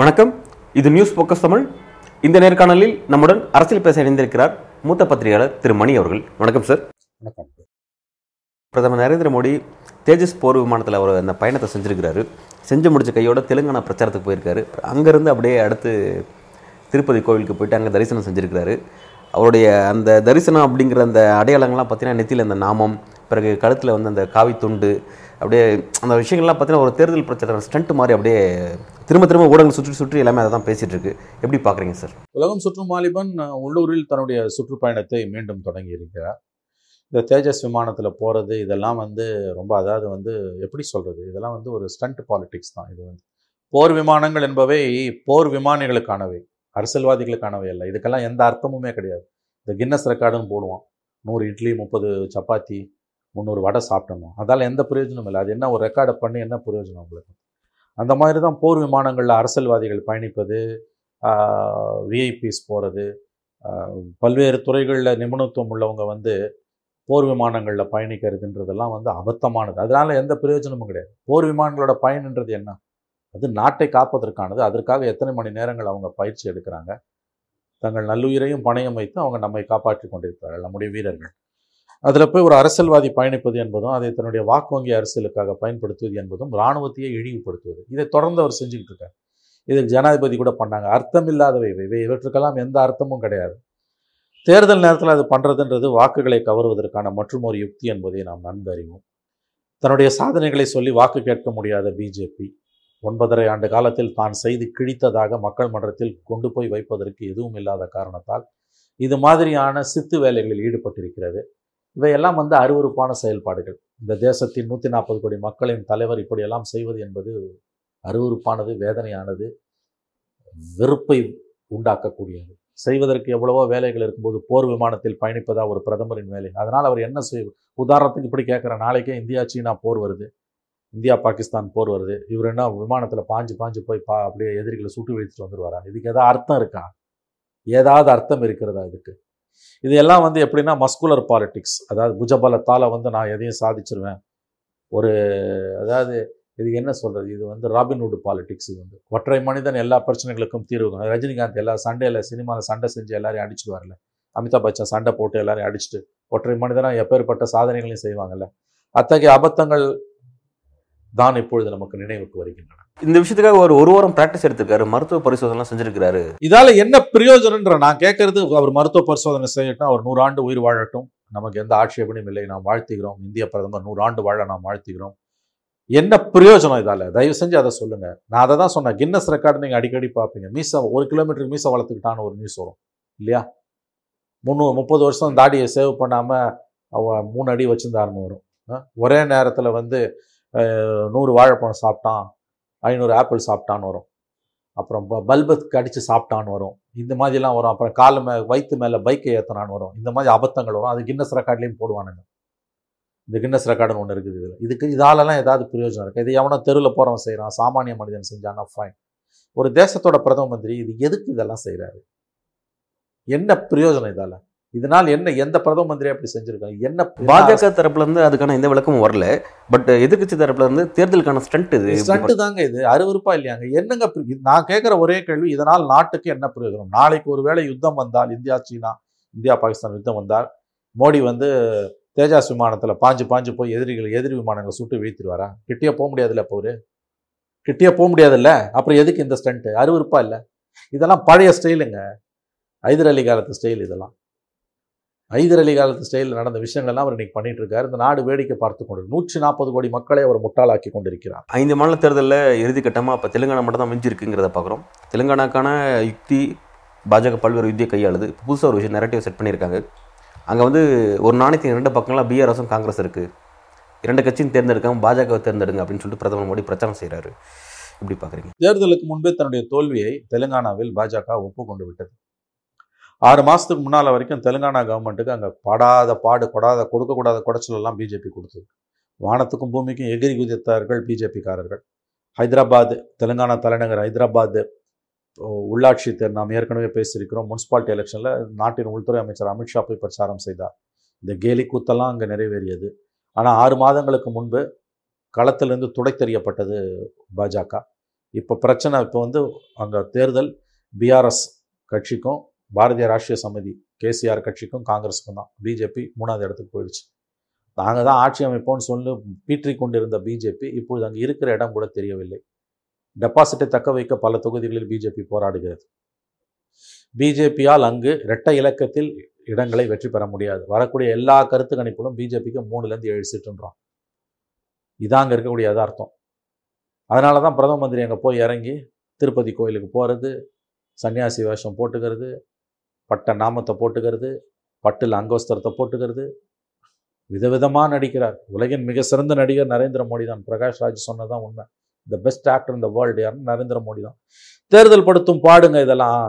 வணக்கம். இது news focus Tamil. இந்த நேர்காணலில் நம்முடன் அரசியல் பேச இணைந்திருக்கிறார் மூத்த பத்திரிகையாளர் திரு மணி அவர்கள். வணக்கம் சார் வணக்கம். பிரதமர் நரேந்திர மோடி தேஜஸ் போர் விமானத்தில் அவர் அந்த பயணத்தை செஞ்சிருக்கிறாரு. செஞ்சு முடிச்ச கையோட தெலுங்கானா பிரச்சாரத்துக்கு போயிருக்காரு. அங்கேருந்து அப்படியே அடுத்து திருப்பதி கோவிலுக்கு போயிட்டு அங்கே தரிசனம் செஞ்சிருக்கிறாரு. அவருடைய அந்த தரிசனம் அப்படிங்கிற அந்த அடையாளங்கள்லாம் பார்த்தீங்கன்னா நெத்தியில் அந்த நாமம் பிறகு கழுத்தில் வந்து அந்த காவி துண்டு அப்படியே அந்த விஷயங்கள்லாம் பார்த்தீங்கன்னா ஒரு தேர்தல் பிரச்சாரம் ஸ்டண்ட் மாதிரி அப்படியே திரும்ப திரும்ப ஊடகங்கள் சுற்றி சுற்றி எல்லாமே அதை தான் பேசிகிட்டு இருக்கு. எப்படி பார்க்குறீங்க சார்? உலகம் சுற்றும் வாலிபன் உள்ளூரில் தன்னுடைய சுற்றுப்பயணத்தை மீண்டும் தொடங்கி இருக்கிறார். இந்த தேஜஸ் விமானத்தில் போகிறது இதெல்லாம் வந்து ரொம்ப அதாவது வந்து எப்படி சொல்கிறது இதெல்லாம் வந்து ஒரு ஸ்டண்ட் பாலிட்டிக்ஸ் தான். இது வந்து போர் விமானங்கள் என்பவை போர் விமானிகளுக்கானவை. அரசியல்வாதிகளுக்கானவை அல்ல. இதுக்கெல்லாம் எந்த அர்த்தமுமே கிடையாது. இந்த கின்னஸ் ரெக்கார்டுன்னு போடுவான். நூறு இட்லி முப்பது சப்பாத்தி முந்நூறு வடை சாப்பிட்டணும் அதால் எந்த பிரயோஜனமும் இல்லை. அது என்ன ஒரு ரெக்கார்டை பண்ணி என்ன பிரயோஜனம் உங்களுக்கு? அந்த மாதிரி தான் போர் விமானங்களில் அரசியல்வாதிகள் பயணிப்பது விஐபிஸ் போகிறது பல்வேறு துறைகளில் நிபுணத்துவம் உள்ளவங்க வந்து போர் விமானங்களில் பயணிக்கிறதுன்றதெல்லாம் வந்து அபத்தமானது. அதனால் எந்த பிரயோஜனமும் கிடையாது. போர் விமானங்களோட பயன்ன்றது என்ன? அது நாட்டை காப்பதற்கானது. அதற்காக எத்தனை மணி நேரங்கள் அவங்க பயிற்சி எடுக்கிறாங்க. தங்கள் நல்லுயிரையும் பணயம் வைத்து அவங்க நம்மை காப்பாற்றி கொண்டிருக்கிறார்கள் நம்முடைய வீரர்கள். அதில் போய் ஒரு அரசியல்வாதி பயணிப்பது என்பதும் அதை தன்னுடைய வாக்கு வங்கி அரசியலுக்காக பயன்படுத்துவது என்பதும் இராணுவத்தையே இழிவுபடுத்துவது. இதை தொடர்ந்து அவர் செஞ்சுக்கிட்டு இருக்கார். இதில் ஜனாதிபதி கூட பண்ணாங்க. அர்த்தம் இல்லாதவை இவை இவற்றுக்கெல்லாம் எந்த அர்த்தமும் கிடையாது. தேர்தல் நேரத்தில் அது பண்ணுறதுன்றது வாக்குகளை கவருவதற்கான மற்றும் ஒரு யுக்தி என்பதை நாம் நன்கு அறிவோம் தன்னுடைய சாதனைகளை சொல்லி வாக்கு கேட்க முடியாத பிஜேபி. ஒன்பதரை ஆண்டு காலத்தில் தான் செய்து கிழித்ததாக மக்கள் மன்றத்தில் கொண்டு போய் வைப்பதற்கு எதுவும் இல்லாத காரணத்தால் இது மாதிரியான சித்து வேலைகளில் ஈடுபட்டிருக்கிறது. இவையெல்லாம் வந்து அருவருப்பான செயல்பாடுகள். இந்த தேசத்தின் நூற்றி நாற்பது கோடி மக்களின் தலைவர் இப்படியெல்லாம் செய்வது என்பது அருவறுப்பானது வேதனையானது வெறுப்பை உண்டாக்கக்கூடியது. செய்வதற்கு எவ்வளவோ வேலைகள் இருக்கும்போது போர் விமானத்தில் பயணிப்பதா ஒரு பிரதமரின் வேலை. அதனால் அவர் என்ன செய் உதாரணத்துக்கு இப்படி கேட்குற நாளைக்கே இந்தியா சீனா போர் வருது. இந்தியா பாகிஸ்தான் போர் வருது. இவர் என்ன விமானத்தில் பாஞ்சு பாஞ்சு போய் பா அப்படியே எதிரிகளை சுட்டு வீழ்த்துட்டு வந்துடுவாரா இதுக்கு ஏதாவது அர்த்தம் இருக்கா? ஏதாவது அர்த்தம் இருக்கிறதா இதுக்கு? இது எல்லாம் வந்து எப்படின்னா மஸ்குலர் பாலிட்டிக்ஸ் அதாவது புஜபலத்தால் வந்து நான் எதையும் சாதிச்சிருவேன். ஒரு அதாவது இது என்ன சொல்கிறது இது வந்து ராபின்வுட் பாலிடிக்ஸ் இது வந்து. ஒற்றை மனிதன் எல்லா பிரச்சனைகளுக்கும் தீர்வு ரஜினிகாந்த் எல்லா சண்டையில் சினிமாவில் சண்டை செஞ்சு எல்லாரையும் அடிச்சுடுவார்ல. வரல அமிதாப் பச்சன் சண்டை போட்டு எல்லாரையும் அடிச்சுட்டு ஒற்றை மனிதனாக எப்பேற்பட்ட சாதனைகளையும் செய்வாங்கல்ல. அத்தகைய அபத்தங்கள் தான் இப்பொழுது நமக்கு நினைவுக்கு வருகின்றன. இந்த விஷயத்துக்காக ஒரு ஒரு வாரம் ப்ராக்டிஸ் எடுத்திருக்காரு மருத்துவ பரிசோதனைலாம் செஞ்சிருக்கிறாரு. இதால என்ன பிரயோஜனம்ன்ற நான் கேட்கறது அவர் மருத்துவ பரிசோதனை செய்யட்டும் அவர் நூறாண்டு உயிர் வாழட்டும். நமக்கு எந்த ஆட்சேபனையும் இல்லை நாம் வாழ்த்துகிறோம். இந்திய பிரதமர் நூறாண்டு வாழ நாம் வாழ்த்துகிறோம். என்ன பிரயோஜனம் இதால? தயவு செஞ்சு அதை சொல்லுங்க. நான் அதை தான் சொன்னேன். கின்னஸ் ரெக்கார்டு நீங்க அடிக்கடி பார்ப்பீங்க. மீச ஒரு கிலோமீட்டருக்கு மீச வளர்த்துக்கிட்டான்னு ஒரு நியூஸ் வரும். இல்லையா? முந்நூறு முப்பது வருஷம் தாடியை சேவ் பண்ணாம அவ மூணு அடி வச்சிருந்தாருன்னு வரும். ஒரே நேரத்தில் வந்து நூறு வாழைப்பழம் சாப்பிட்டான் ஐநூறு ஆப்பிள் சாப்பிட்டான்னு வரும். அப்புறம் ப- கடித்து அடித்து சாப்பிட்டான்னு வரும். இந்த மாதிரிலாம் வரும். அப்புறம் காலு மே வயிற்று மேலே பைக்கை ஏற்றினான்னு வரும். இந்த மாதிரி அபத்தங்கள் வரும். அது கின்னஸ் ரெக்கார்ட்லேயும் போடுவானுங்க. இந்த கின்னஸ் ரெக்கார்டுன்னு ஒன்று இருக்குது இதில். இதுக்கு இதாலலாம் ஏதாவது பிரயோஜனம் இருக்குது இது எவனோ தெருவில் போகிறவன் செய்கிறான் சாமானிய மனிதன் செஞ்சான்னா ஃபைன் ஒரு தேசத்தோட பிரதம மந்திரி இது எதுக்கு இதெல்லாம் செய்கிறாரு என்ன பிரயோஜனம் இதால்? இதனால் என்ன எந்த பிரதம மந்திரி அப்படி செஞ்சிருக்காங்க? என்ன பாஜக தரப்புல இருந்து அதுக்கான எந்த விளக்கமும் வரல. பட் எதிர்க்கட்சி தரப்புல இருந்து தேர்தலுக்கான ஸ்டண்ட் இது. ஸ்டண்ட் தாங்க இது. அருவருப்பா இல்லையாங்க? என்னங்க நான் கேட்குற ஒரே கேள்வி இதனால் நாட்டுக்கு என்ன பிரயோஜனம்? நாளைக்கு ஒருவேளை யுத்தம் வந்தால் இந்தியா சீனா இந்தியா பாகிஸ்தான் யுத்தம் வந்தால் மோடி வந்து தேஜாஸ் விமானத்துல பாஞ்சு பாஞ்சு போய் எதிரிகள் எதிரி விமானங்களை சுட்டு வீழ்த்திடுவாரா? கிட்டே போக முடியாதுல்ல இப்போ அவரு? கிட்டே போக முடியாதுல்ல? அப்புறம் எதுக்கு இந்த ஸ்டண்ட் அருவருப்பா இல்லை? இதெல்லாம் பழைய ஸ்டைலுங்க ஐதர் அலி காலத்து ஸ்டைல் இதெல்லாம். ஐதர் அலி காலத்து ஸ்டைலில் நடந்த விஷயங்கள் எல்லாம் அவர் இன்னைக்கு பண்ணிட்டு இருக்காரு இந்த நாடு வேடிக்கை பார்த்து கொண்டு நூற்றி நாற்பது கோடி மக்களை அவர் முட்டாளாக்கி கொண்டிருக்கிறார். ஐந்து மாநில தேர்தலில் இறுதி கட்டமாக இப்போ தெலுங்கானா மட்டும் தான் மிஞ்சி இருக்குங்கிறத பார்க்குறோம் தெலுங்கானாக்கான யுக்தி பாஜக பல்வேறு யுக்தியை கையாளுது. புதுசாக ஒரு விஷயம் நெரட்டிவ் செட் பண்ணியிருக்காங்க. அங்கே வந்து ஒரு நாணயத்தின் இரண்டு பக்கங்களாக பிஆர்எஸும் காங்கிரஸ் இருக்குது இரண்டு கட்சியும் தேர்ந்தெடுக்காம பாஜகவை தேர்ந்தெடுங்க அப்படின்னு சொல்லிட்டு பிரதமர் மோடி பிரச்சாரம் செய்கிறாரு எப்படி பார்க்குறீங்க தேர்தலுக்கு முன்பே தன்னுடைய தோல்வியை தெலுங்கானாவில் பாஜக ஒப்புக்கொண்டு விட்டது. ஆறு மாதத்துக்கு முன்னால் வரைக்கும் தெலுங்கானா கவர்மெண்ட்டுக்கு அங்கே படாத பாடு கொடாத கொடுக்கக்கூடாத குடைச்சலெல்லாம் பிஜேபி கொடுத்தது. வானத்துக்கும் பூமிக்கும் எகிரி குதித்தார்கள் பிஜேபிக்காரர்கள் ஹைதராபாத் தெலுங்கானா தலைநகர் ஹைதராபாத் உள்ளாட்சி தேர் நாம் ஏற்கனவே பேசியிருக்கிறோம். முனிசிபாலிட்டி எலெக்ஷனில் நாட்டின் உள்துறை அமைச்சர் அமித்ஷா போய் பிரச்சாரம் செய்தார். இந்த கேலி கூத்தெல்லாம் அங்கே நிறைவேறியது. ஆனால் ஆறு மாதங்களுக்கு முன்பு களத்திலிருந்து துடை தெரியப்பட்டது பாஜக. இப்போ பிரச்சனை இப்போ வந்து அங்கே தேர்தல் பிஆர்எஸ் கட்சிக்கும் பாரதிய ராஷ்டிரிய சமிதி கேசிஆர் கட்சிக்கும் காங்கிரஸுக்கும் தான். பிஜேபி மூணாவது இடத்துக்கு போயிடுச்சு. நாங்கள் தான் ஆட்சி அமைப்போம்னு சொல்லி பீற்றி கொண்டிருந்த பிஜேபி இப்பொழுது அங்கே இருக்கிற இடம் கூட தெரியவில்லை. டெபாசிட்டை தக்க வைக்க பல தொகுதிகளில் பிஜேபி போராடுகிறது. பிஜேபியால் அங்கு இரட்டை இலக்கத்தில் இடங்களை வெற்றி பெற முடியாது. வரக்கூடிய எல்லா கருத்து கணிப்பிலும் பிஜேபிக்கு மூணுலேருந்து ஏழு சீட்டுன்றான். இதான் இருக்கக்கூடிய யதார்த்தம். அதனால தான் பிரதம மந்திரி அங்கே போய் இறங்கி திருப்பதி கோயிலுக்கு போகிறது சன்னியாசி வேஷம் போட்டுக்கிறது பட்ட நாமத்தை போட்டுக்கிறது பட்டில் அங்கோஸ்தரத்தை போட்டுக்கிறது. விதவிதமாக நடிக்கிறார். உலகின் மிக சிறந்த நடிகர் நரேந்திர மோடி தான். பிரகாஷ் ராஜ் சொன்னதான் உண்மை. த பெஸ்ட் ஆக்டர் இந்த வேர்ல்டு யாருன்னு நரேந்திர மோடி தான். தேர்தல் படுத்தும் பாடுங்க இதெல்லாம்.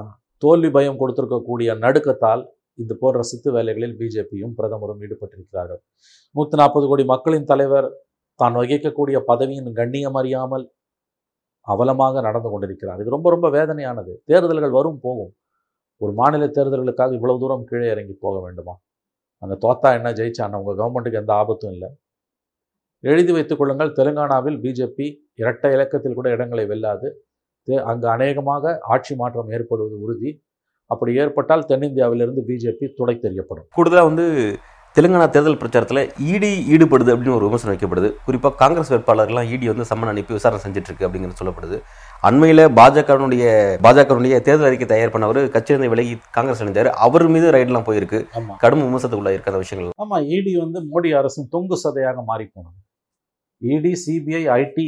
தோல்வி பயம் கொடுத்துருக்கக்கூடிய நடுக்கத்தால் இது போன்ற சித்து வேலைகளில் பிஜேபியும் பிரதமரும் ஈடுபட்டிருக்கிறார்கள். நூற்றி நாற்பது கோடி மக்களின் தலைவர் தான் வகிக்கக்கூடிய பதவியின் கண்ணியம் அறியாமல் அவலமாக நடந்து கொண்டிருக்கிறார். இது ரொம்ப ரொம்ப வேதனையானது. தேர்தல்கள் வரும் போகும். ஒரு மாநில தேர்தல்களுக்காக இவ்வளவு தூரம் கீழே இறங்கி போக வேண்டுமா? அங்கே தோத்தா என்ன ஜெயிச்சா உங்கள் கவர்மெண்ட்டுக்கு எந்த ஆபத்தும் இல்லை. எழுதி வைத்துக் கொள்ளுங்கள் தெலுங்கானாவில் பிஜேபி இரட்டை இலக்கத்தில் கூட இடங்களை வெல்லாது தே- அங்கு அநேகமாக ஆட்சி மாற்றம் ஏற்படுவது உறுதி. அப்படி ஏற்பட்டால் தென்னிந்தியாவிலிருந்து பிஜேபி துடை தெரியப்படும் கூடுதலாக வந்து தெலுங்கானா தேர்தல் பிரச்சாரத்தில் இடி ஈடுபடுது அப்படின்னு ஒரு விமர்சனம் வைக்கப்படுது. குறிப்பாக காங்கிரஸ் வேட்பாளர்லாம் இடி வந்து சம்மன் அனுப்பி விசாரணை செஞ்சுட்டு இருக்கு அப்படிங்கிறது சொல்லப்படுது. அண்மையில் பாஜகவினுடைய பாஜகவினுடைய தேர்தல் அறிக்கை தயார் பண்ணவர் கட்சியிலிருந்து விலகி காங்கிரஸ் இணைஞ்சார். அவர் மீது ரைடெலாம் போயிருக்கு. கடும் விமர்சனத்துக்குள்ள இருக்க அந்த விஷயங்கள். ஆமாம் இடி வந்து மோடி அரசின் தொங்கு சதையாக மாறி போனது ED CBI IT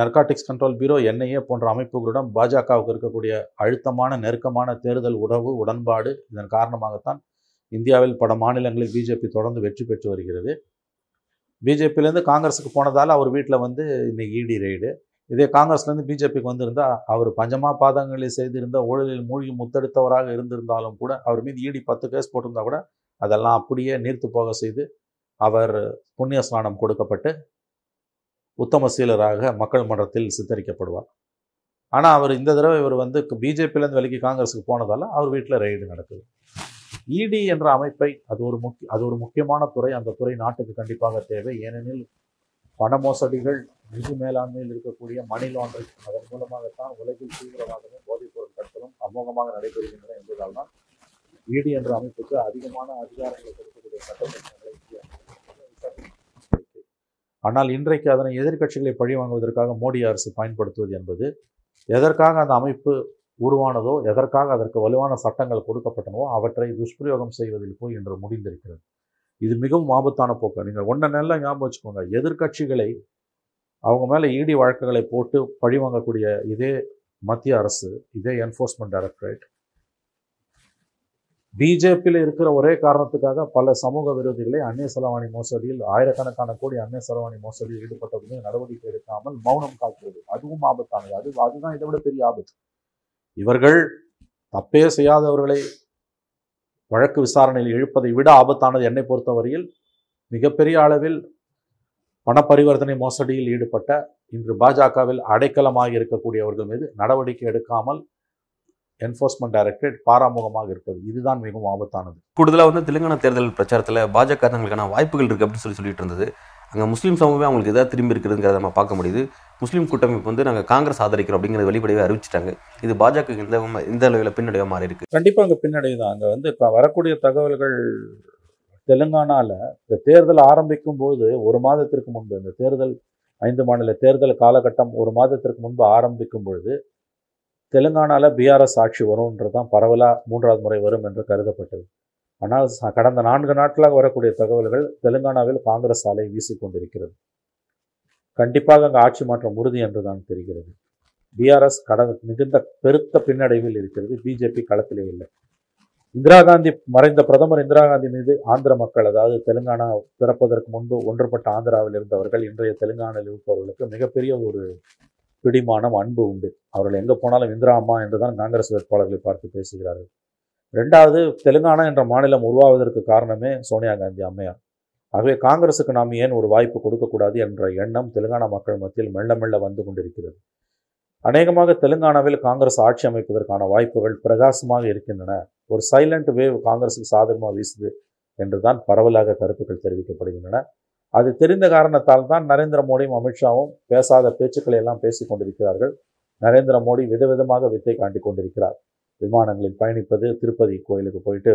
narcotics control bureau NIA போன்ற அமைப்புகளுடன் பாஜகவுக்கு இருக்கக்கூடிய அழுத்தமான நெருக்கமான தேர்தல் உறவு உடன்பாடு இதன் காரணமாகத்தான் இந்தியாவில் பல மாநிலங்களில் பிஜேபி தொடர்ந்து வெற்றி பெற்று வருகிறது. பிஜேபியிலேருந்து காங்கிரஸுக்கு போனதால் அவர் வீட்டில் வந்து இன்னைக்கு இடி ரெய்டு. இதே காங்கிரஸ்லேருந்து பிஜேபிக்கு வந்திருந்தா அவர் பஞ்சமா பாதங்களில் செய்திருந்த ஊழலில் மூழ்கி முத்தெடுத்தவராக இருந்திருந்தாலும் கூட அவர் மீது இடி பத்து கேஸ் போட்டிருந்தா கூட அதெல்லாம் அப்படியே நீர்த்து போக செய்து அவர் புண்ணிய ஸ்நானம் கொடுக்கப்பட்டு உத்தமசீலராக மக்கள் மன்றத்தில் சித்தரிக்கப்படுவார். ஆனால் அவர் இந்த தடவை இவர் வந்து பிஜேபியிலேருந்து விலகி காங்கிரஸுக்கு போனதால் அவர் வீட்டில் ரெய்டு நடக்குது. இடி என்ற அமைப்பை அது ஒரு முக்கிய அது ஒரு முக்கியமான துறை. அந்த துறை நாட்டுக்கு கண்டிப்பாக தேவை. ஏனெனில் பண மோசடிகள் நிதி மேலாண்மையில் இருக்கக்கூடிய மணி லாண்டரிங் அதன் மூலமாகத்தான் உலகில் தீவிரவாதமும் போதைப்பொருள் கடத்தலும் அமோகமாக நடைபெறுகின்றன என்பதால் தான் இடி என்ற அமைப்புக்கு அதிகமான அதிகாரங்களை கொடுக்கக்கூடிய சட்டத்திட்டங்களை ஆனால் இன்றைக்கு அதனை எதிர்க்கட்சிகளை பழி வாங்குவதற்காக மோடி அரசு பயன்படுத்துவது என்பது எதற்காக அந்த அமைப்பு உருவானதோ எதற்காக அதற்கு வலுவான சட்டங்கள் கொடுக்கப்பட்டனவோ அவற்றை துஷ்பிரயோகம் செய்வதில் போய் இன்று முடிந்திருக்கிறது. இது மிகவும் ஆபத்தான போக்கு. நீங்கள் ஒன்றை நல்லா ஞாபகம் வச்சுக்கோங்க. எதிர்க்கட்சிகளை அவங்க மேலே இடி வழக்குகளை போட்டு பழி வாங்கக்கூடிய இதே மத்திய அரசு இதே என்ஃபோர்ஸ்மெண்ட் டைரக்டரேட் பிஜேபியில் இருக்கிற ஒரே காரணத்துக்காக பல சமூக விரோதிகளை அன்னிய செலவாணி மோசடியில் ஆயிரக்கணக்கான கோடி அன்னிய செலவாணி மோசடியில் ஈடுபட்டதுமே நடவடிக்கை எடுக்காமல் மௌனம் காக்கிறது அதுவும் ஆபத்தானது. அது அதுதான் இதை விட பெரிய ஆபத்து. இவர்கள் தப்பே செய்யாதவர்களை வழக்கு விசாரணையில் இழுப்பதை விட ஆபத்தானது என்னை பொறுத்தவரையில் மிகப்பெரிய அளவில் பண பரிவர்த்தனை மோசடியில் ஈடுபட்ட இன்று பாஜகவில் அடைக்கலமாக இருக்கக்கூடியவர்கள் மீது நடவடிக்கை எடுக்காமல் என்ஃபோர்ஸ்மெண்ட் டைரக்டரேட் பாராமுகமாக இருப்பது. இதுதான் மிகவும் ஆபத்தானது. கூடுதலாக வந்து தெலுங்கானா தேர்தல் பிரச்சாரத்தில் பாஜக தங்களுக்கான வாய்ப்புகள் இருக்குது அப்படின்னு சொல்லி சொல்லிட்டு இருந்தது. அங்கே முஸ்லீம் சமூகமே அவங்களுக்கு எதாவது திரும்பி இருக்கிறதுங்கிறத நம்ம பார்க்க முடியுது. முஸ்லீம் கூட்டமைப்பு வந்து நாங்கள் காங்கிரஸ் ஆதரிக்கிறோம் அப்படிங்கிறத வெளிப்படையாக அறிவிச்சிட்டாங்க. இது பாஜக இந்த இந்த அளவில் பின்னடைவாக மாறி இருக்கு. கண்டிப்பாக அங்கே பின்னடைவு தான் அங்கே வந்து இப்போ வரக்கூடிய தகவல்கள் தெலுங்கானாவில் இந்த தேர்தல் ஆரம்பிக்கும் போது ஒரு மாதத்திற்கு முன்பு இந்த தேர்தல் ஐந்து மாநில தேர்தல் காலகட்டம் ஒரு மாதத்திற்கு முன்பு ஆரம்பிக்கும் பொழுது தெலுங்கானாவில் பிஆர்எஸ் ஆட்சி வரும்ன்றது தான் பரவலாக மூன்றாவது முறை வரும் என்று கருதப்பட்டது. ஆனால் கடந்த நான்கு நாட்களாக வரக்கூடிய தகவல்கள் தெலுங்கானாவில் காங்கிரஸ் ஆலை வீசிக்கொண்டிருக்கிறது. கண்டிப்பாக அங்கே ஆட்சி மாற்றம் உறுதி என்று தான் தெரிகிறது பிஆர்எஸ் கடந்த மிகுந்த பெருத்த பின்னடைவில் இருக்கிறது. பிஜேபி களத்திலே இல்லை. இந்திரா காந்தி மறைந்த பிரதமர் இந்திரா காந்தி மீது ஆந்திர மக்கள் அதாவது தெலுங்கானா பிறப்பதற்கு முன்பு ஒன்றுபட்ட ஆந்திராவில் இருந்தவர்கள் இன்றைய தெலுங்கானாவில் இருப்பவர்களுக்கு மிகப்பெரிய ஒரு பிடிமானம் அன்பு உண்டு. அவர்கள் எங்கே போனாலும் இந்திரா அம்மா என்றுதான் காங்கிரஸ் வேட்பாளர்களை பார்த்து பேசுகிறார்கள். ரெண்டாவது தெலுங்கானா என்ற மாநிலம் உருவாவதற்கு காரணமே சோனியா காந்தி அம்மையார். ஆகவே காங்கிரஸுக்கு நாம் ஏன் ஒரு வாய்ப்பு கொடுக்கக்கூடாது என்ற எண்ணம் தெலுங்கானா மக்கள் மத்தியில் மெல்ல மெல்ல வந்து கொண்டிருக்கிறது. அநேகமாக தெலுங்கானாவில் காங்கிரஸ் ஆட்சி அமைப்பதற்கான வாய்ப்புகள் பிரகாசமாக இருக்கின்றன. ஒரு சைலண்ட் வேவ் காங்கிரஸுக்கு சாதகமாக வீசுது என்று தான் பரவலாக கருத்துக்கள் தெரிவிக்கப்படுகின்றன. அது தெரிந்த காரணத்தால் தான் நரேந்திர மோடியும் அமித்ஷாவும் பேசாத பேச்சுக்களை எல்லாம் பேசிக் கொண்டிருக்கிறார்கள். நரேந்திர மோடி விதவிதமாக வித்தை காண்டி கொண்டிருக்கிறார். விமானங்களில் பயணிப்பது திருப்பதி கோயிலுக்கு போயிட்டு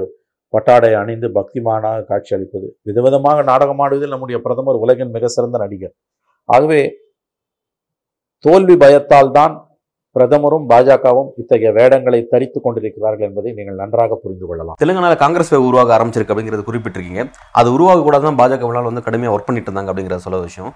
பட்டாடை அணிந்து பக்திமானாக காட்சியளிப்பது. விதவிதமாக நாடகமாடுவதில் நம்முடைய பிரதமர் உலகின் மிக சிறந்த நடிகர். ஆகவே தோல்வி பயத்தால் தான் பிரதமரும் பாஜகவும் இத்தகைய வேடங்களை தரித்து கொண்டிருக்கிறார்கள் என்பதை நீங்கள் நன்றாக புரிந்து கொள்ளலாம். தெலுங்கானால காங்கிரஸ் உருவாக ஆரம்பிச்சிருக்கு அப்படிங்கிறது குறிப்பிட்டிருக்கீங்க. அது உருவாக கூடாதான் பாஜகவினால் வந்து கடுமையாக ஒர்க் பண்ணிட்டு இருந்தாங்க அப்படிங்கிற சொல்ல விஷயம்.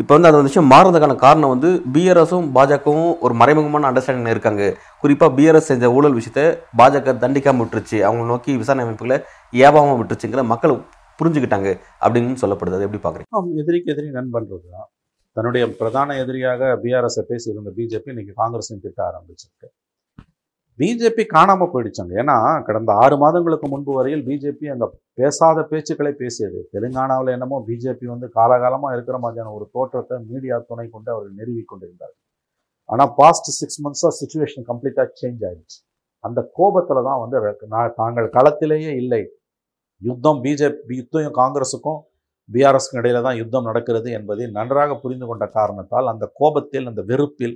இப்போ வந்து அந்த விஷயம் மாறுறதுக்கான காரணம் வந்து பிஆர்எஸும் பாஜகவும் ஒரு மறைமுகமான அண்டர்ஸ்டாண்டிங் இருக்காங்க. குறிப்பாக பிஆர்எஸ் செஞ்ச ஊழல் விஷயத்தை பாஜக தண்டிக்காமல் விட்டுருச்சு. அவங்க நோக்கி விசாரணை அமைப்புகளை ஏவாமல் விட்டுருச்சுங்கிற மக்கள் புரிஞ்சுக்கிட்டாங்க அப்படின்னு சொல்லப்படுது. அது எப்படி பார்க்குறீங்க எதிரிக்கு எதிரி நண்பன்றது தான். தன்னுடைய பிரதான எதிரியாக பிஆர்எஸை பேசியிருந்த பிஜேபி இன்னைக்கு காங்கிரஸையும் திட்ட ஆரம்பிச்சிருக்கு. பிஜேபி காணாமல் போயிடுச்சாங்க. ஏன்னா கடந்த ஆறு மாதங்களுக்கு முன்பு வரையில் பிஜேபி அந்த பேசாத பேச்சுக்களை பேசியது. தெலுங்கானாவில் என்னமோ பிஜேபி வந்து காலகாலமாக இருக்கிற மாதிரியான ஒரு தோற்றத்தை மீடியா துணை கொண்டு அவர்கள் நிறுவி கொண்டிருந்தார் ஆனால் பாஸ்ட் சிக்ஸ் மந்த்ஸாக சுச்சுவேஷன் கம்ப்ளீட்டாக சேஞ்ச் ஆயிடுச்சு. அந்த கோபத்தில் தான் வந்து நான் தாங்கள் களத்திலேயே இல்லை. யுத்தம் பிஜேபி யுத்தம் காங்கிரஸுக்கும் பிஆர்எஸ்க்கும் இடையில தான் யுத்தம் நடக்கிறது என்பதை நன்றாக புரிந்து கொண்ட காரணத்தால் அந்த கோபத்தில் அந்த வெறுப்பில்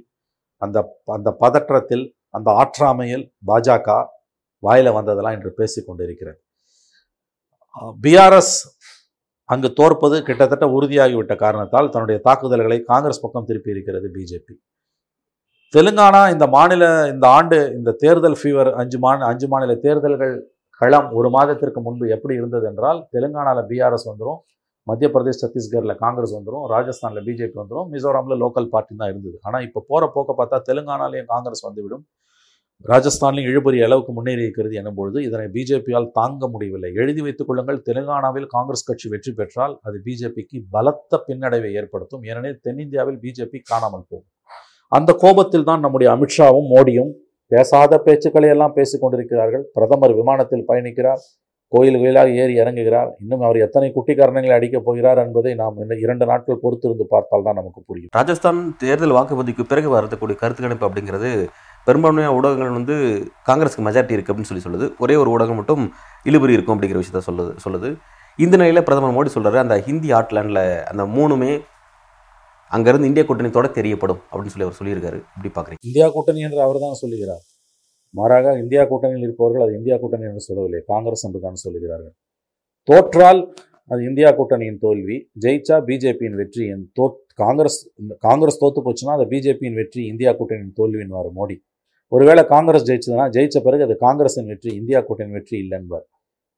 அந்த அந்த பதற்றத்தில் அந்த ஆற்றாமையில் பாஜக வாயில் வந்ததெல்லாம் இன்று பேசிக் கொண்டிருக்கிறது. பிஆர்எஸ் அங்கு தோற்பது கிட்டத்தட்ட உறுதியாகிவிட்ட காரணத்தால் தன்னுடைய தாக்குதல்களை காங்கிரஸ் பக்கம் திருப்பி இருக்கிறது பிஜேபி தெலுங்கானா இந்த மாநில இந்த ஆண்டு இந்த தேர்தல் ஃபீவர் அஞ்சு மாநில அஞ்சு மாநில தேர்தல்கள் களம் ஒரு மாதத்திற்கு முன்பு எப்படி இருந்தது என்றால் தெலுங்கானாவில் பிஆர்எஸ் வந்துடும் மத்திய பிரதேஷ் சத்தீஸ்கரில் காங்கிரஸ் வந்துடும் ராஜஸ்தானில் பிஜேபி வந்துடும் மிசோராமில் லோக்கல் பார்ட்டி தான் இருந்தது. ஆனால் இப்போ போகிற போக்க பார்த்தா தெலுங்கானாலையும் காங்கிரஸ் வந்துவிடும் ராஜஸ்தானிலும் இழுபறி அளவுக்கு முன்னேறி இருக்கிறது எனும் பொழுது இதனை பிஜேபியால் தாங்க முடியவில்லை. எழுதி வைத்துக் கொள்ளுங்கள் தெலுங்கானாவில் காங்கிரஸ் கட்சி வெற்றி பெற்றால் அது பிஜேபிக்கு பலத்த பின்னடைவை ஏற்படுத்தும். ஏனெனில் தென்னிந்தியாவில் பிஜேபி காணாமல் போகும். அந்த கோபத்தில் தான் நம்முடைய அமித்ஷாவும் மோடியும் பேசாத பேச்சுக்களை எல்லாம் பேசிக் கொண்டிருக்கிறார்கள். பிரதமர் விமானத்தில் பயணிக்கிறார். கோயில் கோயிலாக ஏறி இறங்குகிறார். இன்னும் அவர் எத்தனை குட்டிக்காரணங்களை அடிக்கப் போகிறார் என்பதை நாம் இன்னும் இரண்டு நாட்கள் பொறுத்திருந்து பார்த்தால் தான் நமக்கு புரியும். ராஜஸ்தான் தேர்தல் வாக்குப்பதிவுக்கு பிறகு வரக்கூடிய கருத்து கணிப்பு அப்படிங்கிறது பெரும்பான்மையான ஊடகங்கள் வந்து காங்கிரஸுக்கு மெஜாரிட்டி இருக்குது அப்படின்னு சொல்லி சொல்லுது. ஒரே ஒரு ஊடகம் மட்டும் இழுபறி இருக்கும் அப்படிங்கிற விஷயத்த சொல்லுது சொல்லுது. இந்த நிலையில் பிரதமர் மோடி சொல்றாரு அந்த ஹிந்தி ஆட்லாண்டில் அந்த மூணுமே அங்கேருந்து இந்திய கூட்டணித்தோட தெரியப்படும் அப்படின்னு சொல்லி அவர் சொல்லியிருக்காரு. இப்படி பார்க்குறீங்க. இந்தியா கூட்டணி என்று அவர் தான் சொல்லுகிறார். மாறாக இந்தியா கூட்டணியில் இருப்பவர்கள் அது இந்தியா கூட்டணி என்று சொல்லவில்லை காங்கிரஸ் என்று தான் சொல்லுகிறார்கள். தோற்றால் அது இந்தியா கூட்டணியின் தோல்வி ஜெயிச்சா பிஜேபியின் வெற்றி என் தோ காங்கிரஸ் இந்த காங்கிரஸ் தோத்து போச்சுன்னா அது பிஜேபியின் வெற்றி இந்தியா கூட்டணியின் தோல்வின்வார் மோடி. ஒருவேளை காங்கிரஸ் ஜெயிச்சதுன்னா ஜெயிச்ச பிறகு அது காங்கிரஸின் வெற்றி இந்தியா கூட்டணி வெற்றி இல்லைன்பார்.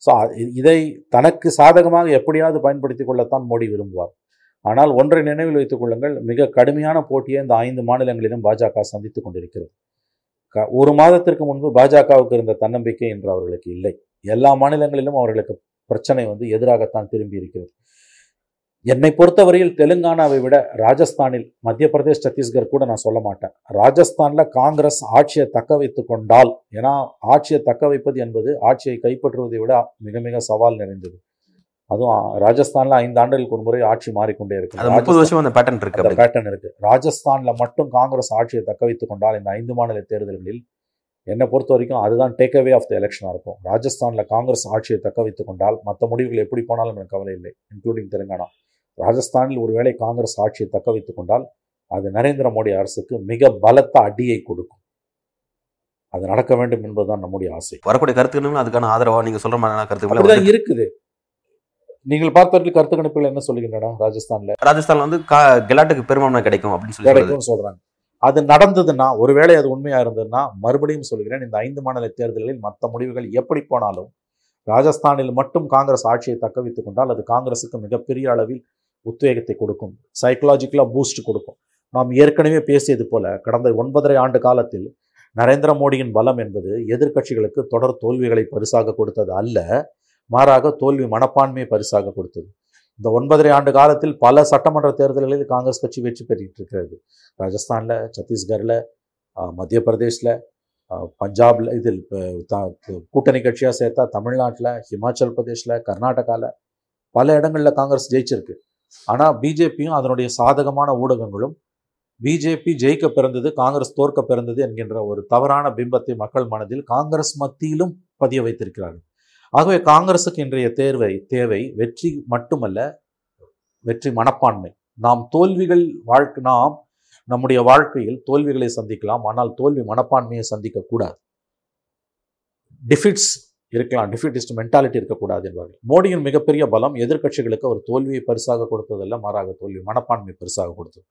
ஸோ இதை தனக்கு சாதகமாக எப்படியாவது பயன்படுத்தி கொள்ளத்தான் மோடி விரும்புவார். ஆனால் ஒன்றை நினைவில் வைத்துக் கொள்ளுங்கள் மிக கடுமையான போட்டியை இந்த ஐந்து மாநிலங்களிலும் பாஜக சந்தித்துக் கொண்டிருக்கிறது. ஒரு மாதத்திற்கு முன்பு பாஜகவுக்கு இருந்த தன்னம்பிக்கை என்று அவர்களுக்கு இல்லை. எல்லா மாநிலங்களிலும் அவர்களுக்கு பிரச்சனை வந்து எதிராகத்தான் திரும்பி இருக்கிறது. என்னை பொறுத்தவரையில் தெலுங்கானாவை விட ராஜஸ்தானில் மத்திய பிரதேஷ் சத்தீஸ்கர் கூட நான் சொல்ல மாட்டேன். ராஜஸ்தானில் காங்கிரஸ் ஆட்சியை தக்க வைத்து கொண்டால் ஏன்னா ஆட்சியை தக்க வைப்பது என்பது ஆட்சியை கைப்பற்றுவதை விட மிக மிக சவால் நிறைந்தது. அதுவும் ராஜஸ்தான்ல ஐந்து ஆண்டுகளுக்கு ஒரு முறை ஆட்சி மாறிக்கொண்டே இருக்கு. அது முப்பது வருஷம் அந்த பேட்டர்ன் இருக்கு அந்த பேட்டர்ன் இருக்கு. ராஜஸ்தான்ல மட்டும் காங்கிரஸ் ஆட்சியை தக்க வைத்துக் கொண்டால் இந்த ஐந்து மாநில தேர்தல்களில் என்னை பொறுத்த வரைக்கும் அதுதான் டேக் அவே ஆஃப் த எலெக்ஷனாக இருக்கும். ராஜஸ்தான்ல காங்கிரஸ் ஆட்சியை தக்க வைத்துக் கொண்டால் மற்ற முடிவுகள் எப்படி போனாலும் எனக்கு கவலை இல்லை இன்க்ளூடிங் தெலுங்கானா. ராஜஸ்தானில் ஒருவேளை காங்கிரஸ் ஆட்சியை தக்க வைத்துக் கொண்டால் அது நரேந்திர மோடி அரசுக்கு மிக பலத்த அடியை கொடுக்கும். அது நடக்க வேண்டும் என்பதுதான் நம்முடைய ஆசை. வரக்கூடிய கருத்துக்களும் அதுக்கான ஆதரவா நீங்க சொல்ற மாதிரியான கருத்துக்களை இருக்குது. நீங்கள் பார்த்தவர்கள் கருத்து கணிப்புகள் என்ன சொல்லுகின்றன ராஜஸ்தான்ல? ராஜஸ்தான்ல வந்து கெலாட்டுக்கு பெரும்பான்மை கிடைக்கும் அப்படின்னு சொல்லி சொல்றாங்க. அது நடந்ததுன்னா ஒருவேளை அது உண்மையா இருந்ததுன்னா மறுபடியும் சொல்கிறேன் இந்த ஐந்து மாநில தேர்தல்களில் மற்ற முடிவுகள் எப்படி போனாலும் ராஜஸ்தானில் மட்டும் காங்கிரஸ் ஆட்சியை தக்க வைத்துக் கொண்டால் அது காங்கிரசுக்கு மிகப்பெரிய அளவில் உத்வேகத்தை கொடுக்கும். சைக்கலாஜிக்கலாக பூஸ்ட் கொடுக்கும். நாம் ஏற்கனவே பேசியது போல கடந்த ஒன்பதரை ஆண்டு காலத்தில் நரேந்திர மோடியின் பலம் என்பது எதிர்க்கட்சிகளுக்கு தொடர் தோல்விகளை பரிசாக கொடுத்தது அல்ல. மாறாக தோல்வி மனப்பான்மையை பரிசாக கொடுத்தது. இந்த ஒன்பதரை ஆண்டு காலத்தில் பல சட்டமன்ற தேர்தல்களில் காங்கிரஸ் கட்சி வெற்றி பெற்றுட்டு இருக்கிறது. ராஜஸ்தானில் சத்தீஸ்கரில் மத்திய பிரதேஷில் பஞ்சாபில் இதில் த- கூட்டணி கட்சியாக சேர்த்தா தமிழ்நாட்டில் ஹிமாச்சல் பிரதேஷில் கர்நாடகாவில் பல இடங்களில் காங்கிரஸ் ஜெயிச்சிருக்கு. ஆனால் பிஜேபியும் அதனுடைய சாதகமான ஊடகங்களும் பிஜேபி ஜெயிக்க பிறந்தது காங்கிரஸ் தோற்க பிறந்தது என்கின்ற ஒரு தவறான பிம்பத்தை மக்கள் மனதில் காங்கிரஸ் மத்தியிலும் பதிய வைத்திருக்கிறார்கள். ஆகவே காங்கிரசுக்கு இன்றைய தேர்வை தேவை வெற்றி மட்டுமல்ல வெற்றி மனப்பான்மை. நாம் தோல்விகள் வாழ்க்கை நாம் நம்முடைய வாழ்க்கையில் தோல்விகளை சந்திக்கலாம் ஆனால் தோல்வி மனப்பான்மையை சந்திக்க கூடாது டிஃபிட்ஸ் இருக்கலாம் டிஃபிட்டிஸ்ட் மென்டாலிட்டி இருக்கக்கூடாது என்பார்கள். மோடியின் மிகப்பெரிய பலம் எதிர்க்கட்சிகளுக்கு அவர் தோல்வியை பரிசாக கொடுத்ததல்ல மாறாக தோல்வி மனப்பான்மை பரிசாக கொடுத்தது.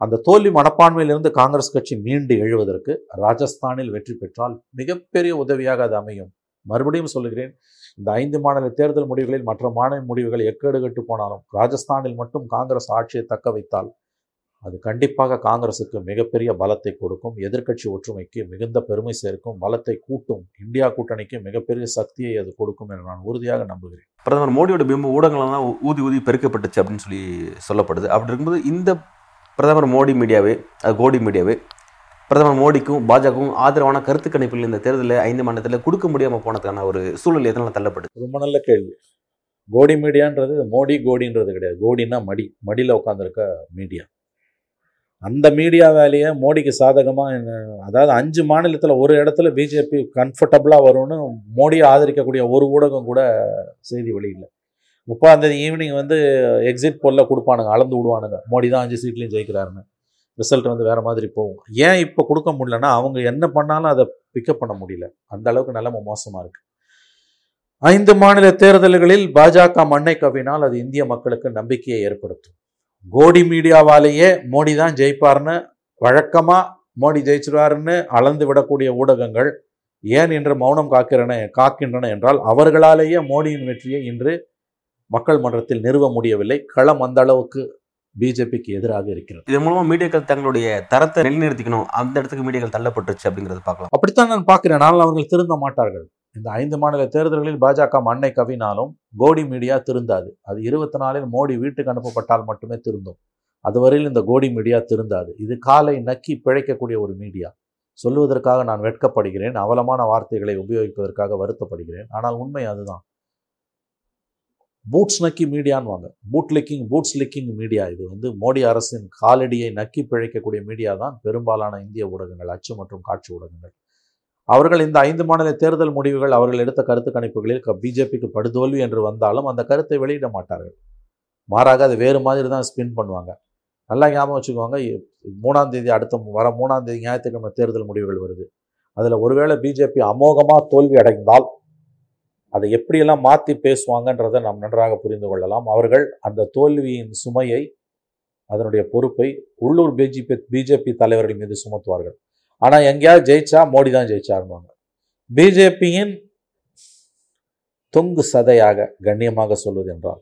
அந்த தோல்வி மனப்பான்மையிலிருந்து காங்கிரஸ் கட்சி மீண்டு எழுவதற்கு ராஜஸ்தானில் வெற்றி பெற்றால் மிகப்பெரிய உதவியாக அது அமையும். மறுபடியும் சொல்லுகிறேன் இந்த ஐந்து மாநில தேர்தல் முடிவுகளில் மற்ற மாநில முடிவுகள் எக்கேடு கட்டு போனாலும் ராஜஸ்தானில் மட்டும் காங்கிரஸ் ஆட்சியை தக்க வைத்தால் அது கண்டிப்பாக காங்கிரசுக்கு மிகப்பெரிய பலத்தை கொடுக்கும். எதிர்க்கட்சி ஒற்றுமைக்கு மிகுந்த பெருமை சேர்க்கும். பலத்தை கூட்டும். இந்தியா கூட்டணிக்கு மிகப்பெரிய சக்தியை அது கொடுக்கும் என நான் உறுதியாக நம்புகிறேன். பிரதமர் மோடியோட பிம்பம் ஊடகங்கள்லாம் ஊதி ஊதி பெருக்கப்பட்டுச்சு அப்படின்னு சொல்லி சொல்லப்படுது. அப்படி இருக்கும்போது இந்த பிரதமர் மோடி மீடியாவே அது கோடி மீடியாவே பிரதமர் மோடிக்கும் பாஜகவும் ஆதரவான கருத்து கணிப்பில் இந்த தேர்தலில் ஐந்து மாநிலத்தில் கொடுக்க முடியாமல் போனதுக்கான ஒரு சூழல் எதனால் தள்ளப்படுது ரொம்ப நல்ல கேள்வி. கோடி மீடியான்றது மோடி கோடின்றது கிடையாது. கோடின்னா மடி. மடியில் உட்காந்துருக்க மீடியா. அந்த மீடியா வேலையை மோடிக்கு சாதகமாக அதாவது அஞ்சு மாநிலத்தில் ஒரு இடத்துல பிஜேபி கம்ஃபர்டபுளாக வரும்னு மோடியை ஆதரிக்கக்கூடிய ஒரு ஊடகம் கூட செய்தி வெளியில்லை முப்பாந்தேதி ஈவினிங் வந்து எக்ஸிட் போலில் கொடுப்பானுங்க அளந்து விடுவானுங்க. மோடி தான் அஞ்சு சீட்லேயும் ஜெயிக்கிறாருன்னு. ரிசல்ட் வந்து வேறு மாதிரி போகும். ஏன் இப்போ கொடுக்க முடியலன்னா அவங்க என்ன பண்ணாலும் அதை பிக்கப் பண்ண முடியல. அந்த அளவுக்கு நிலைமை மோசமாக இருக்குது ஐந்து மாநில தேர்தல்களில் பாஜக மண்ணை கவினால் அது இந்திய மக்களுக்கு நம்பிக்கையை ஏற்படுத்தும். கோடி மீடியாவாலேயே மோடி தான் ஜெயிப்பார்னு வழக்கமாக மோடி ஜெயிச்சிருவாருன்னு அளந்து விடக்கூடிய ஊடகங்கள் ஏன் இன்று மௌனம் காக்கிறன காக்கின்றன என்றால் அவர்களாலேயே மோடியின் வெற்றியை இன்று மக்கள் மன்றத்தில் நிறுவ முடியவில்லை. களம் அந்த அளவுக்கு பிஜேபிக்கு எதிராக இருக்கிறது. இதன் மூலமா மீடியாக்கள் தங்களுடைய தரத்தை நிலைநிறுத்திக்கணும். அந்த இடத்துக்கு மீடியாக்கள் தள்ளப்பட்டுச்சு அப்படிங்கறத பார்க்கலாம். அப்படித்தான் நான் பார்க்கிறேன். ஆனால் அவர்கள் திருந்த மாட்டார்கள். இந்த ஐந்து மாநில தேர்தல்களில் பாஜக மண்ணை கவினாலும் கோடி மீடியா திருந்தாது. அது இருபத்தி நாலில் மோடி வீட்டுக்கு அனுப்பப்பட்டால் மட்டுமே திருந்தும். அதுவரையில் இந்த கோடி மீடியா திருந்தாது. இது காலை நக்கி பிழைக்கக்கூடிய ஒரு மீடியா. சொல்லுவதற்காக நான் வெட்கப்படுகிறேன். அவலமான வார்த்தைகளை உபயோகிப்பதற்காக வருத்தப்படுகிறேன். ஆனால் உண்மை அதுதான். பூட்ஸ் நக்கி மீடியான்னு வாங்க boot licking boots licking media இது வந்து மோடி அரசின் காலடியை நக்கி பிழைக்கக்கூடிய மீடியா தான் பெரும்பாலான இந்திய ஊடகங்கள் அச்சு மற்றும் காட்சி ஊடகங்கள். அவர்கள் இந்த ஐந்து மாநில தேர்தல் முடிவுகள் அவர்கள் எடுத்த கருத்து கணிப்புகளில் பிஜேபிக்கு படுதோல்வி என்று வந்தாலும் அந்த கருத்தை வெளியிட மாட்டார்கள். மாறாக அது வேறு மாதிரி தான் ஸ்பின் பண்ணுவாங்க. நல்லா ஞாபகம் வச்சுக்கோங்க மூணாம் தேதி அடுத்த வர மூணாம் தேதி ஞாயிற்றுக்கிழமை தேர்தல் முடிவுகள் வருது. அதில் ஒருவேளை பிஜேபி அமோகமாக தோல்வி அடைந்தால் அதை எப்படியெல்லாம் மாற்றி பேசுவாங்கன்றதை நாம் நன்றாக புரிந்து கொள்ளலாம். அவர்கள் அந்த தோல்வியின் சுமையை அதனுடைய பொறுப்பை உள்ளூர் பிஜேபி பிஜேபி தலைவர்கள் மீது சுமத்துவார்கள். ஆனால் எங்கேயாவது ஜெயிச்சா மோடி தான் ஜெயிச்சாருவாங்க பிஜேபியின் தொங்கு சதையாக கண்ணியமாக சொல்வது என்றால்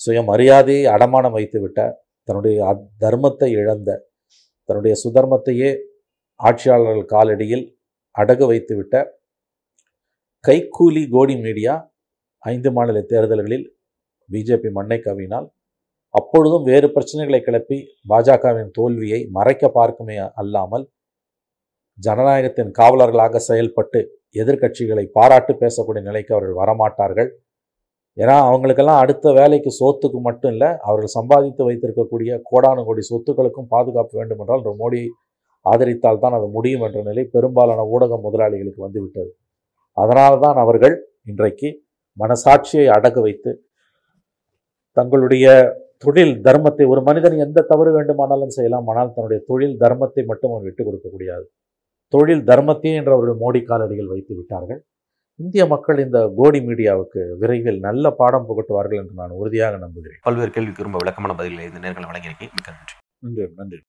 சுயமரியாதையை அடமானம் வைத்துவிட்ட தன்னுடைய தர்மத்தை இழந்த தன்னுடைய சுதர்மத்தையே ஆட்சியாளர்கள் காலடியில் அடகு வைத்துவிட்ட கைக்கூலி கோடி மீடியா ஐந்து மாநில தேர்தல்களில் பிஜேபி மண்ணை கவினால் அப்பொழுதும் வேறு பிரச்சனைகளை கிளப்பி பாஜகவின் தோல்வியை மறைக்க பார்க்குமே அல்லாமல் ஜனநாயகத்தின் காவலர்களாக செயல்பட்டு எதிர்க்கட்சிகளை பாராட்டு பேசக்கூடிய நிலைக்கு அவர்கள் வரமாட்டார்கள். ஏன்னா அவங்களுக்கெல்லாம் அடுத்த வேலைக்கு சொத்துக்கு மட்டும் இல்லை அவர்கள் சம்பாதித்து வைத்திருக்கக்கூடிய கோடானு கோடி சொத்துக்களுக்கும் பாதுகாப்பு வேண்டும் என்றால் மோடி ஆதரித்தால் தான் அது முடியும் என்ற நிலை பெரும்பாலான ஊடக முதலாளிகளுக்கு வந்துவிட்டது. அதனால தான் அவர்கள் இன்றைக்கு மனசாட்சியை அடகு வைத்து தங்களுடைய தொழில் தர்மத்தை ஒரு மனிதன் எந்த தவறு வேண்டுமானாலும் செய்யலாம் ஆனால் தன்னுடைய தொழில் தர்மத்தை மட்டும் அவர் விட்டுக் கொடுக்க முடியாது. தொழில் தர்மத்தையே என்று அவர்கள் மோடி காலடியில் வைத்து விட்டார்கள். இந்திய மக்கள் இந்த கோடி மீடியாவுக்கு விரைவில் நல்ல பாடம் புகட்டுவார்கள் என்று நான் உறுதியாக நம்புகிறேன். பல்வேறு கேள்விக்கு ரொம்ப விளக்கமான பதில்களை இந்த நேர்களை வழங்கியிருக்கேன். மிக்க நன்றி. நன்றி நன்றி.